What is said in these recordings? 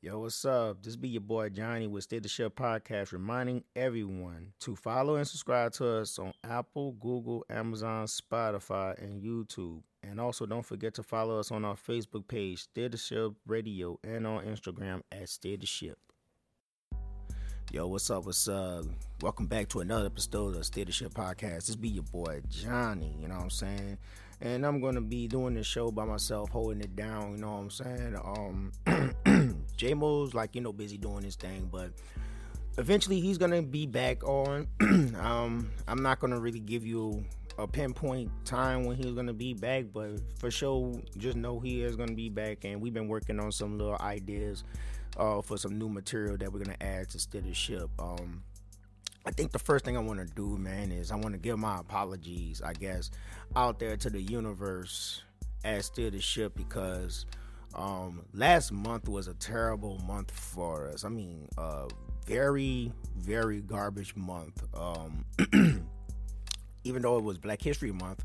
Yo, what's up? This be your boy Johnny with State of Ship Podcast, reminding everyone to follow and subscribe to us on Apple, Google, Amazon, Spotify, and YouTube. And also don't forget to follow us on our Facebook page, State of Ship Radio, and on Instagram at State of Ship. Yo, what's up? What's up? Welcome back to another episode of State of Ship Podcast. This be your boy Johnny, you know what I'm saying? And I'm gonna be doing this show by myself, holding it down, you know what I'm saying? Um J Mo's like, you know, busy doing his thing, but eventually he's gonna be back on. um, I'm not gonna really give you a pinpoint time when he's gonna be back, but for sure, just know he is gonna be back, and we've been working on some little ideas uh, for some new material that we're gonna add to Steady Ship. Um, I think the first thing I want to do, man, is I want to give my apologies, I guess, out there to the universe as Steady the ship because um, last month was a terrible month for us. I mean, uh, very, very garbage month. Um, even though it was Black History Month,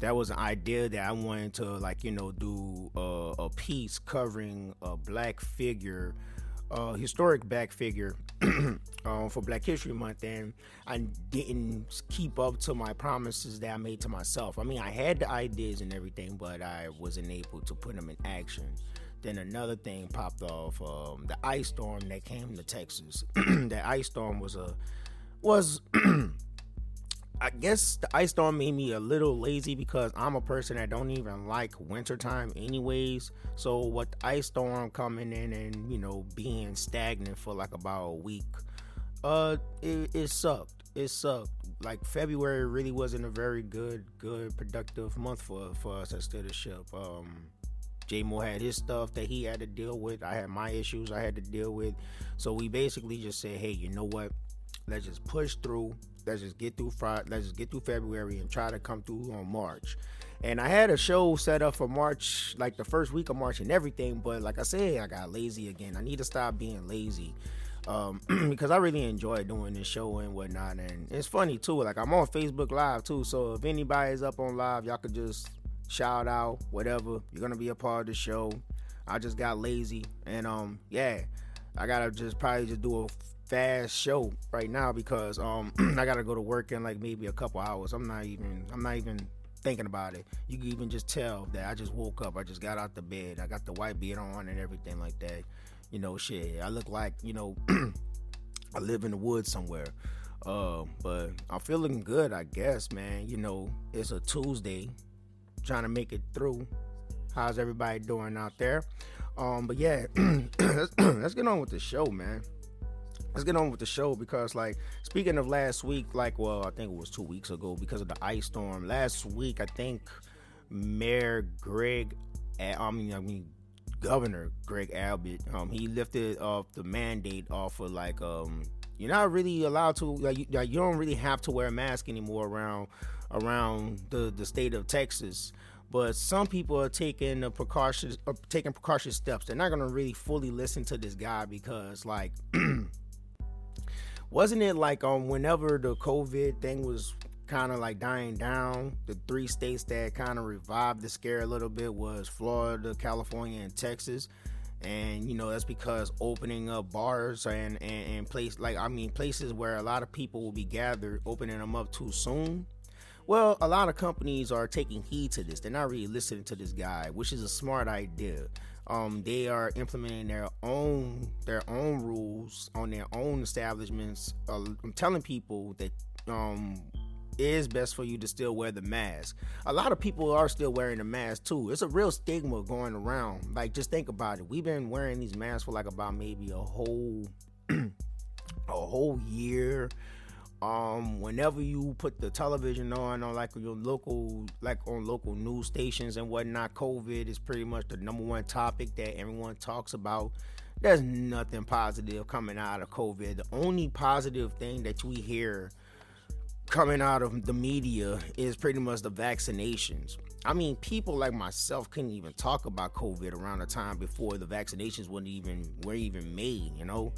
that was an idea that I wanted to, like, you know, do a, a piece covering a black figure uh, historic back figure um, for Black History Month, and I didn't keep up to my promises that I made to myself. I mean, I had the ideas and everything, but I wasn't able to put them in action. Then another thing popped off: um, the ice storm that came to Texas. that ice storm was a was I guess the ice storm made me a little lazy because I'm a person that don't even like wintertime anyways. So what the ice storm coming in and you know being stagnant for like about a week, uh, it, it sucked. It sucked. Like February really wasn't a very good, good productive month for for us at Steady Ship. Um, J had his stuff that he had to deal with. I had my issues I had to deal with. So we basically just said, hey, you know what? Let's just push through let's just get through Friday, let's just get through February and try to come through on March. And I had a show set up for March, like the first week of March and everything, but like I said, I got lazy again. I need to stop being lazy. Um, because I really enjoy doing this show and whatnot. And it's funny too. Like I'm on Facebook Live too. So if anybody's up on live, y'all could just shout out, whatever. You're gonna be a part of the show. I just got lazy. And um, yeah. I gotta just probably just do a fast show right now because um I gotta go to work in like maybe a couple hours. I'm not even I'm not even thinking about it. You can even just tell that I just woke up. I just got out the bed. I got the white beard on and everything like that. You know, shit. I look like you know I live in the woods somewhere. Uh, but I'm feeling good, I guess, man. You know, it's a Tuesday, trying to make it through. How's everybody doing out there? Um, but yeah, let's, let's get on with the show, man let's get on with the show because like speaking of last week like well i think it was two weeks ago because of the ice storm. Last week i think mayor greg i mean i mean governor greg abbott um he lifted off the mandate off of like um you're not really allowed to like you, you don't really have to wear a mask anymore around around the the state of texas. But some people are taking the precautions are taking precaution steps. They're not going to really fully listen to this guy because like wasn't it like um whenever the COVID thing was kind of like dying down, the three states that kind of revived the scare a little bit was Florida, California, and Texas. And you know that's because opening up bars and, and and place like I mean places where a lot of people will be gathered, opening them up too soon. Well, a lot of companies are taking heed to this. They're not really listening to this guy, which is a smart idea um, they are implementing their own their own rules on their own establishments. Uh, I'm telling people that um, it is best for you to still wear the mask. A lot of people are still wearing the mask too. It's a real stigma going around. Like just think about it. We've been wearing these masks for like about maybe a whole a whole year um whenever you put the television on on like your local like on local news stations and whatnot covid is pretty much the number one topic that everyone talks about. There's nothing positive coming out of covid. The only positive thing that we hear coming out of the media is pretty much the vaccinations. I mean people like myself couldn't even talk about covid around the time before the vaccinations weren't even were even made you know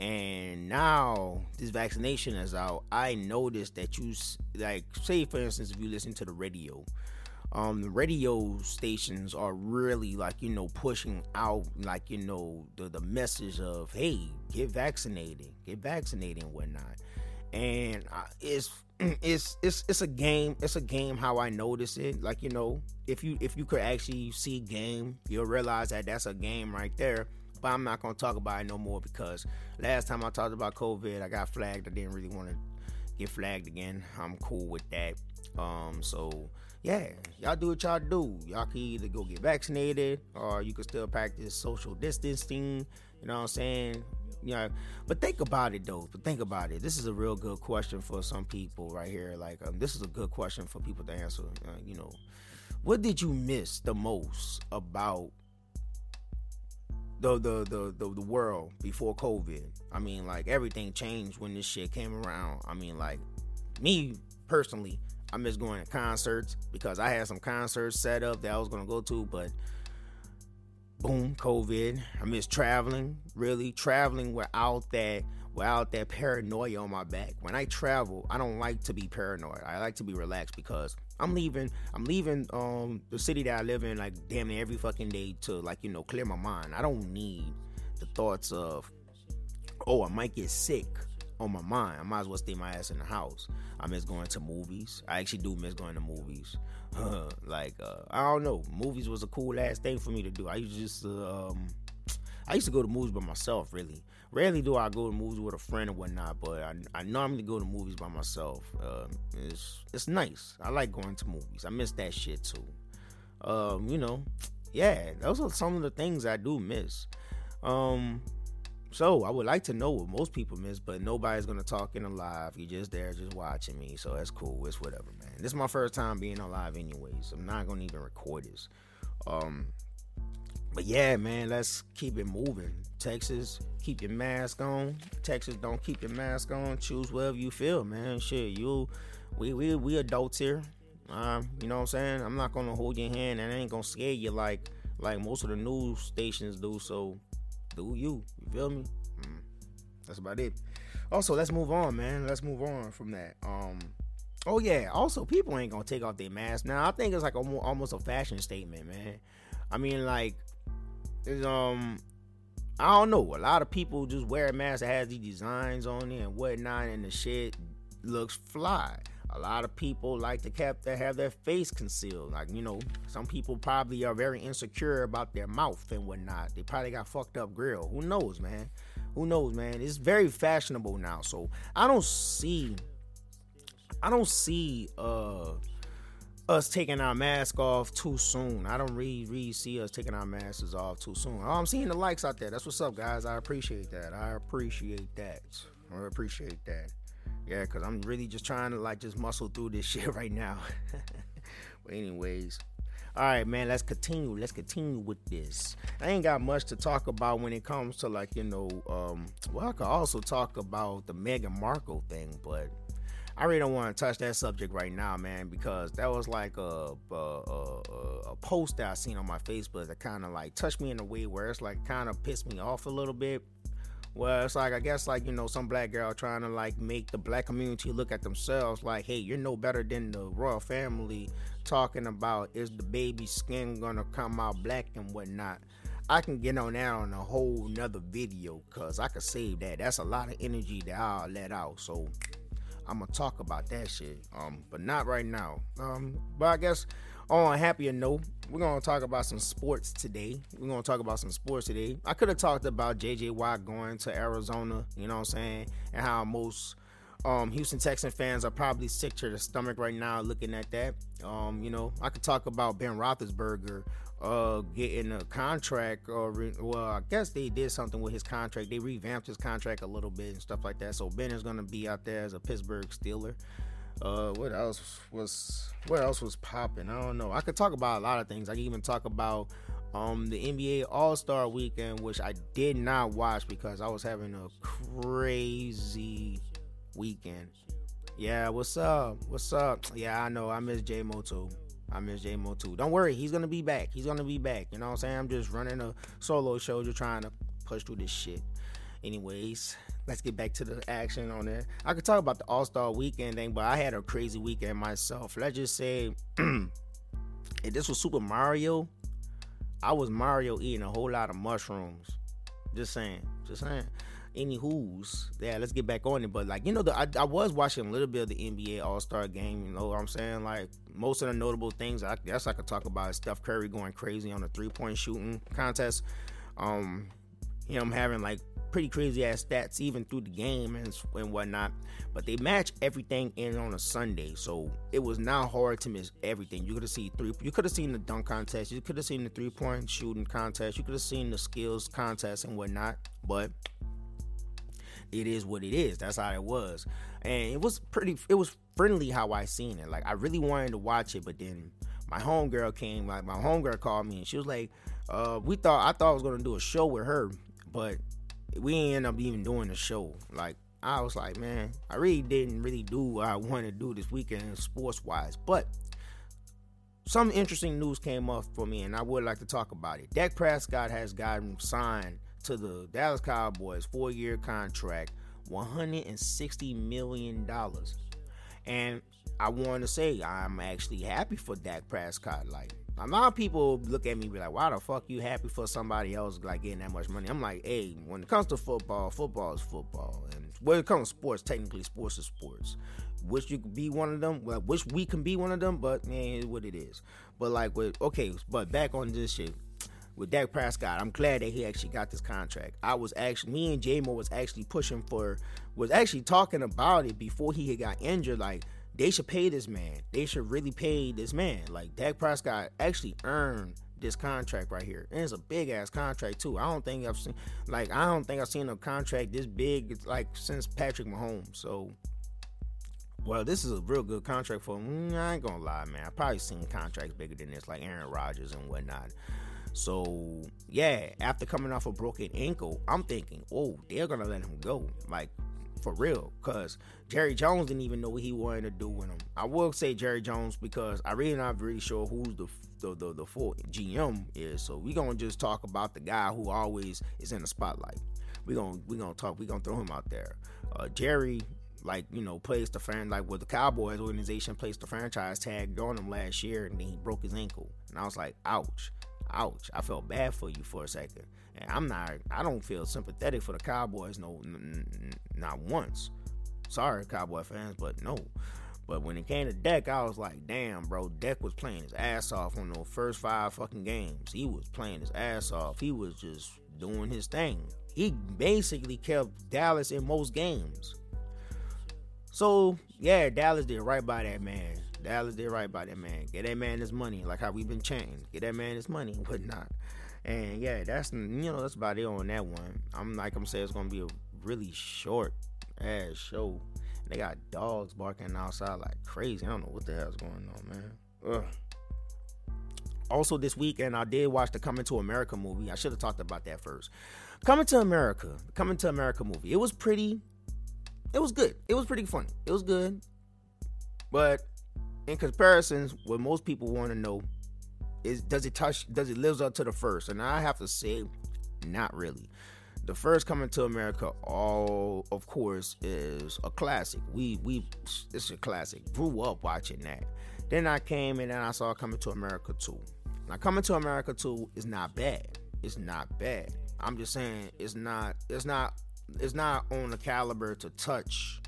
and now this vaccination is out. I noticed that you like say for instance if you listen to the radio um the radio stations are really like you know pushing out like you know the the message of hey get vaccinated get vaccinated and whatnot. And it's it's it's it's a game it's a game how i notice it. Like you know if you if you could actually see game you'll realize that that's a game right there but i'm not gonna talk about it no more because last time i talked about covid i got flagged i didn't really want to get flagged again i'm cool with that um so yeah, y'all do what y'all do. Y'all can either go get vaccinated or you can still practice social distancing. You know what I'm saying? You but think about it though. But think about it. This is a real good question for some people right here. Like, um, this is a good question for people to answer. Uh, you know, what did you miss the most about the, the the the the world before COVID? I mean, like everything changed when this shit came around. I mean, like me personally, I miss going to concerts because I had some concerts set up that I was gonna go to, but boom, COVID. I miss traveling, really traveling without that without that paranoia on my back. When I travel, I don't like to be paranoid. I like to be relaxed because I'm leaving I'm leaving um the city that I live in like damn near every fucking day to like, you know, clear my mind. I don't need the thoughts of oh, I might get sick on my mind. I might as well stay my ass in the house. I miss going to movies. I actually do miss going to movies. like uh, I don't know, movies was a cool ass thing for me to do. I used to just uh, um, I used to go to movies by myself. Really, rarely do I go to movies with a friend or whatnot. But I, I normally go to movies by myself. Uh, it's it's nice. I like going to movies. I miss that shit too. Um, you know, yeah, those are some of the things I do miss. Um, so I would like to know what most people miss, but nobody's gonna talk in a live. You're just there, just watching me, so that's cool. It's whatever, man. This is my first time being alive, anyways. I'm not gonna even record this. Um, but yeah, man, let's keep it moving. Texas, keep your mask on. Texas, don't keep your mask on. Choose whatever you feel, man. Shit, you, we, we, we adults here. Um, you know what I'm saying? I'm not gonna hold your hand and I ain't gonna scare you like like most of the news stations do. So do you. You feel me? Mm, that's about it. Also, let's move on, man. Let's move on from that. Um, oh yeah. Also, people ain't gonna take off their mask now. I think it's like a, almost a fashion statement, man. I mean, like, it's, um, I don't know. A lot of people just wear a mask that has these designs on it and whatnot, and the shit looks fly a lot of people like to keep to have their face concealed. Like you know, some people probably are very insecure about their mouth and whatnot. They probably got fucked up grill. Who knows, man? Who knows, man? It's very fashionable now. So I don't see, I don't see uh us taking our mask off too soon. I don't really, really see us taking our masks off too soon. Oh, I'm seeing the likes out there. That's what's up, guys. I appreciate that. I appreciate that. I appreciate that. Yeah, cause I'm really just trying to like just muscle through this shit right now. but anyways, all right, man. Let's continue. Let's continue with this. I ain't got much to talk about when it comes to like you know. Um, well, I could also talk about the Meghan Markle thing, but I really don't want to touch that subject right now, man, because that was like a a, a, a post that I seen on my Facebook that kind of like touched me in a way where it's like kind of pissed me off a little bit. Well, it's like I guess like you know some black girl trying to like make the black community look at themselves like, hey, you're no better than the royal family. Talking about is the baby skin gonna come out black and whatnot. I can get on that on a whole nother video because I could save that. That's a lot of energy that I'll let out. So I'm gonna talk about that shit. Um, but not right now. Um, but I guess on a happier note, we're gonna talk about some sports today. We're gonna talk about some sports today. I could have talked about JJ Watt going to Arizona, you know what I'm saying, and how most um, Houston Texan fans are probably sick to their stomach right now looking at that. Um, you know, I could talk about Ben Roethlisberger uh, getting a contract, or re- well, I guess they did something with his contract. They revamped his contract a little bit and stuff like that. So Ben is gonna be out there as a Pittsburgh Steeler. Uh, what else was what else was popping? I don't know. I could talk about a lot of things. I can even talk about um the NBA All Star Weekend, which I did not watch because I was having a crazy weekend. Yeah, what's up? What's up? Yeah, I know. I miss J Mo too. I miss J Mo too. Don't worry, he's gonna be back. He's gonna be back. You know what I'm saying? I'm just running a solo show, just trying to push through this shit. Anyways, let's get back to the action on it. I could talk about the All Star Weekend thing, but I had a crazy weekend myself. Let's just say if this was Super Mario, I was Mario eating a whole lot of mushrooms. Just saying, just saying. Any who's, yeah, let's get back on it. But like, you know, the, I, I was watching a little bit of the NBA All Star game. You know what I'm saying? Like, most of the notable things I guess I could talk about is Steph Curry going crazy on the three point shooting contest. Um, him having like pretty crazy ass stats even through the game and, and whatnot. But they match everything in on a Sunday, so it was not hard to miss everything. You could have seen three. You could have seen the dunk contest. You could have seen the three point shooting contest. You could have seen the skills contest and whatnot. But it is what it is. That's how it was, and it was pretty. It was friendly how I seen it. Like I really wanted to watch it, but then my homegirl came. Like my homegirl called me and she was like, uh, "We thought I thought I was gonna do a show with her, but we end up even doing the show. Like I was like, man, I really didn't really do what I wanted to do this weekend sports wise. But some interesting news came up for me, and I would like to talk about it. Dak Prescott has gotten signed to the Dallas Cowboys four year contract, $160 million. And I want to say I'm actually happy for Dak Prescott. Like, a lot of people look at me be like, why the fuck you happy for somebody else like getting that much money? I'm like, hey, when it comes to football, football is football. And when it comes to sports, technically sports is sports. Wish you could be one of them. Well, wish we can be one of them, but man, what it is. But like with okay, but back on this shit. With Dak Prescott, I'm glad that he actually got this contract. I was actually me and J Mo was actually pushing for was actually talking about it before he had got injured. Like they should pay this man. They should really pay this man. Like Dak Prescott actually earned this contract right here. And it's a big ass contract too. I don't think I've seen like I don't think I've seen a contract this big like since Patrick Mahomes. So well, this is a real good contract for him. Mm, I ain't gonna lie, man. I've probably seen contracts bigger than this, like Aaron Rodgers and whatnot. So yeah, after coming off a broken ankle, I'm thinking, oh, they're gonna let him go. Like for real. Cause Jerry Jones didn't even know what he wanted to do with him. I will say Jerry Jones because I really not really sure who's the the the, the full GM is. So we gonna just talk about the guy who always is in the spotlight. We gonna we gonna talk. We gonna throw him out there. Uh, Jerry like you know plays the fan like with the Cowboys organization placed the franchise tag on him last year and then he broke his ankle and I was like ouch ouch I felt bad for you for a second and I'm not, I don't feel sympathetic for the Cowboys, no, n- n- not once. Sorry, Cowboy fans, but no. But when it came to Dak, I was like, damn, bro, Dak was playing his ass off on those first five fucking games. He was playing his ass off. He was just doing his thing. He basically kept Dallas in most games. So, yeah, Dallas did right by that man. Dallas did right by that man. Get that man his money, like how we've been chanting. Get that man his money and whatnot. And yeah, that's you know that's about it on that one. I'm like I'm saying it's gonna be a really short ass show. They got dogs barking outside like crazy. I don't know what the hell's going on, man. Ugh. Also, this weekend I did watch the Coming to America movie. I should have talked about that first. Coming to America, Coming to America movie. It was pretty. It was good. It was pretty funny. It was good. But in comparisons, what most people want to know is does it touch does it lives up to the first? And i have to say not really. The first coming to america all of course is a classic. We we it's a classic. Grew up watching that. Then i came and then i saw coming to america 2 now coming to america 2 is not bad. It's not bad. I'm just saying it's not it's not it's not on the caliber to touch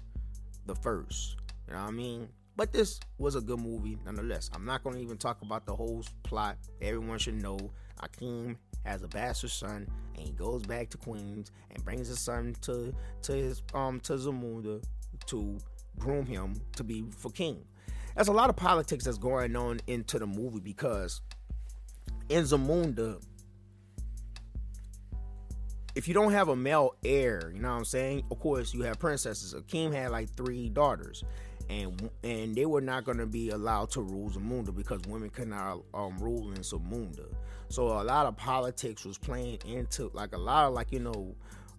the first. You know what i mean but this was a good movie nonetheless. I'm not going to even talk about the whole plot. Everyone should know Akeem has a bastard son, and he goes back to Queens and brings his son to to his um to Zamunda to groom him to be for king. There's a lot of politics that's going on into the movie because in Zamunda, if you don't have a male heir, you know what I'm saying? Of course, you have princesses. Akeem had like three daughters and and they were not going to be allowed to rule Zamunda because women could not um, rule in Zamunda. So a lot of politics was playing into like a lot of like you know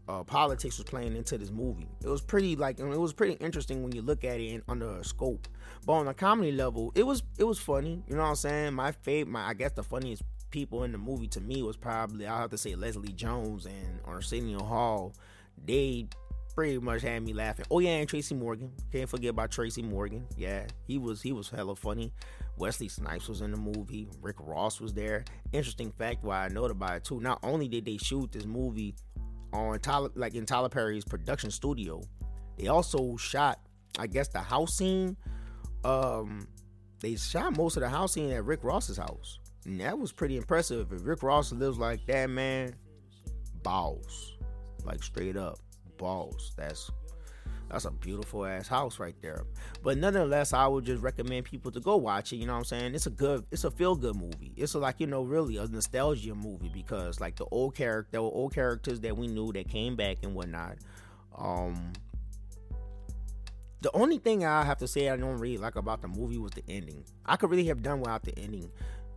uh, politics was playing into this movie. It was pretty like it was pretty interesting when you look at it in, under a scope. But on a comedy level, it was it was funny. You know what I'm saying? My favorite, my I guess the funniest people in the movie to me was probably I have to say Leslie Jones and Arsenio Hall. They pretty much had me laughing. Oh yeah, and Tracy Morgan. Can't forget about Tracy Morgan. Yeah, he was he was hella funny. Wesley Snipes was in the movie. Rick Ross was there. Interesting fact why I know about it too. Not only did they shoot this movie on Tyler like in Tyler Perry's production studio, they also shot, I guess, the house scene. Um, they shot most of the house scene at Rick Ross's house. And that was pretty impressive. If Rick Ross lives like that, man, balls. Like straight up balls. That's that's a beautiful ass house right there. But nonetheless, I would just recommend people to go watch it. You know what I'm saying? It's a good, it's a feel good movie. It's a, like you know, really a nostalgia movie because like the old character, there were old characters that we knew that came back and whatnot. Um, the only thing I have to say I don't really like about the movie was the ending. I could really have done without the ending.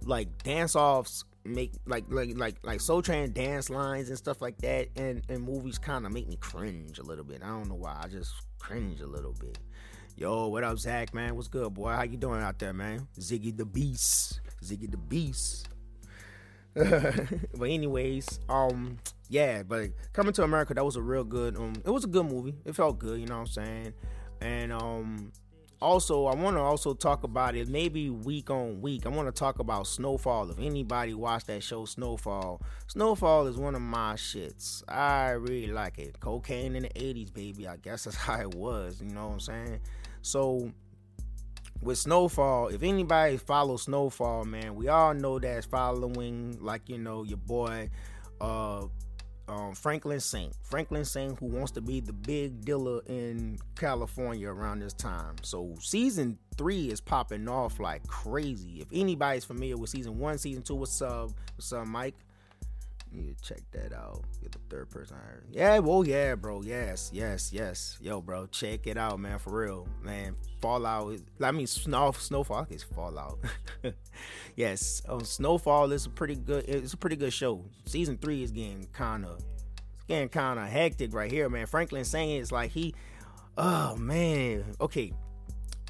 Like dance offs make like like like like Soul Train dance lines and stuff like that and and movies kind of make me cringe a little bit. I don't know why. I just cringe a little bit. Yo, what up, Zach? Man, what's good, boy? How you doing out there, man? Ziggy the Beast, Ziggy the Beast. but anyways, um, yeah. But coming to America, that was a real good. Um, it was a good movie. It felt good. You know what I'm saying? And um, also, I want to also talk about it maybe week on week. I want to talk about Snowfall. If anybody watched that show, Snowfall, Snowfall is one of my shits. I really like it. Cocaine in the 80s, baby. I guess that's how it was. You know what I'm saying? So, with Snowfall, if anybody follows Snowfall, man, we all know that's following, like, you know, your boy, uh, um, Franklin Saint. Franklin Saint, who wants to be the big dealer in California around this time. So season three is popping off like crazy. If anybody's familiar with season one, season two, what's up? What's up, Mike? You check that out. Get the third person I heard. Yeah, well, yeah, bro. Yes, yes, yes. Yo, bro, check it out, man. For real, man. Fallout. I mean, snow, snowfall is Fallout. yes, um, Snowfall is a pretty good. It's a pretty good show. Season three is getting kind of, getting kind of hectic right here, man. Franklin Saint it's like he, oh man. Okay,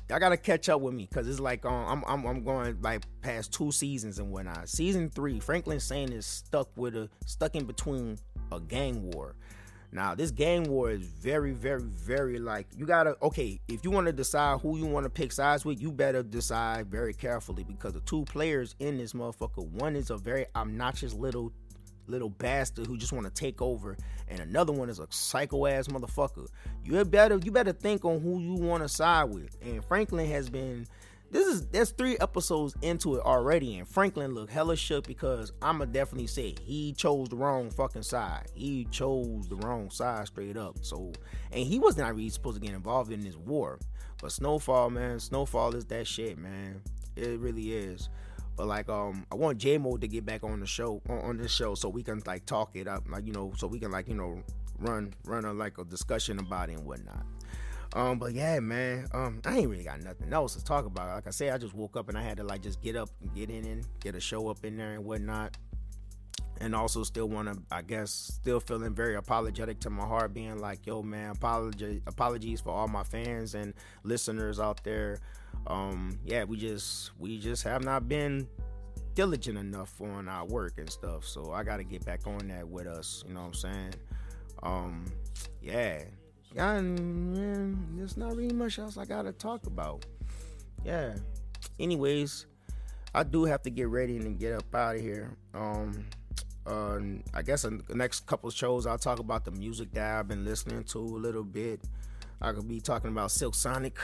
y'all gotta catch up with me because it's like um, I'm, I'm I'm going like past two seasons and whatnot. Season three, Franklin Saint is stuck with a stuck in between a gang war. Now this gang war is very, very, very like you gotta okay, if you want to decide who you want to pick sides with, you better decide very carefully because the two players in this motherfucker, one is a very obnoxious little little bastard who just want to take over, and another one is a psycho ass motherfucker. You better you better think on who you want to side with. And Franklin has been this is there's three episodes into it already, and Franklin look hella shook because I'ma definitely say he chose the wrong fucking side. He chose the wrong side straight up. So and he was not really supposed to get involved in this war. But Snowfall, man, Snowfall is that shit, man. It really is. But like um I want J Mo to get back on the show on, on this show so we can like talk it up. Like, you know, so we can like, you know, run run a like a discussion about it and whatnot. Um, but yeah, man, um, I ain't really got nothing else to talk about. Like I said, I just woke up and I had to like just get up and get in and get a show up in there and whatnot. And also still want to, I guess, still feeling very apologetic to my heart, being like, yo, man, apologies for all my fans and listeners out there. Um yeah we just we just have not been diligent enough on our work and stuff so i gotta get back on that with us you know what i'm saying? Um yeah. Yeah man, there's not really much else i gotta talk about. Yeah. Anyways i do have to get ready and get up out of here. Um uh, I guess in the next couple shows I'll talk about the music that I've been listening to a little bit. I could be talking about Silk Sonic,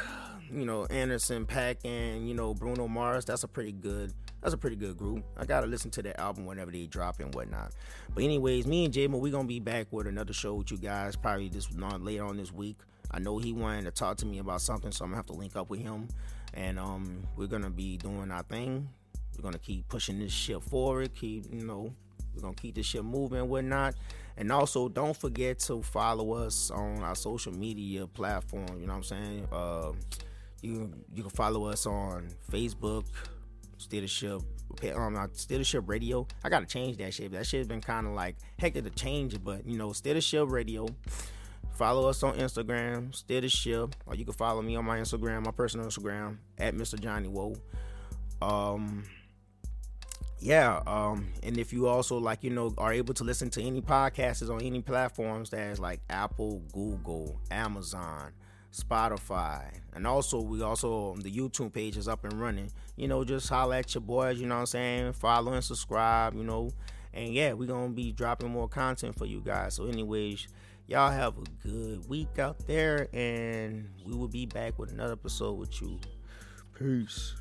you know, Anderson .Paak and, you know, Bruno Mars. That's a pretty good that's a pretty good group. I gotta listen to that album whenever they drop and whatnot. But anyways, me and Jamo, we gonna be back with another show with you guys probably this later on this week. I know he wanted to talk to me about something, so I'm gonna have to link up with him. And um we're gonna be doing our thing. We're gonna keep pushing this shit forward, keep, you know, we're gonna keep this shit moving and whatnot. And also, don't forget to follow us on our social media platform. You know what I'm saying? Uh, you you can follow us on Facebook, Stealership, um, Stealership Radio. I gotta change that shit. That shit's been kind of like hectic to change but you know, Stealership Radio. Follow us on Instagram, Stealership, or you can follow me on my Instagram, my personal Instagram at Mr. Johnny Woe. Um, yeah, um, and if you also like, you know, are able to listen to any podcasts on any platforms that's like Apple, Google, Amazon, Spotify, and also we also the YouTube page is up and running. You know, just holla at your boys. You know what I'm saying? Follow and subscribe. You know, and yeah, we're gonna be dropping more content for you guys. So, anyways, y'all have a good week out there, and we will be back with another episode with you. Peace.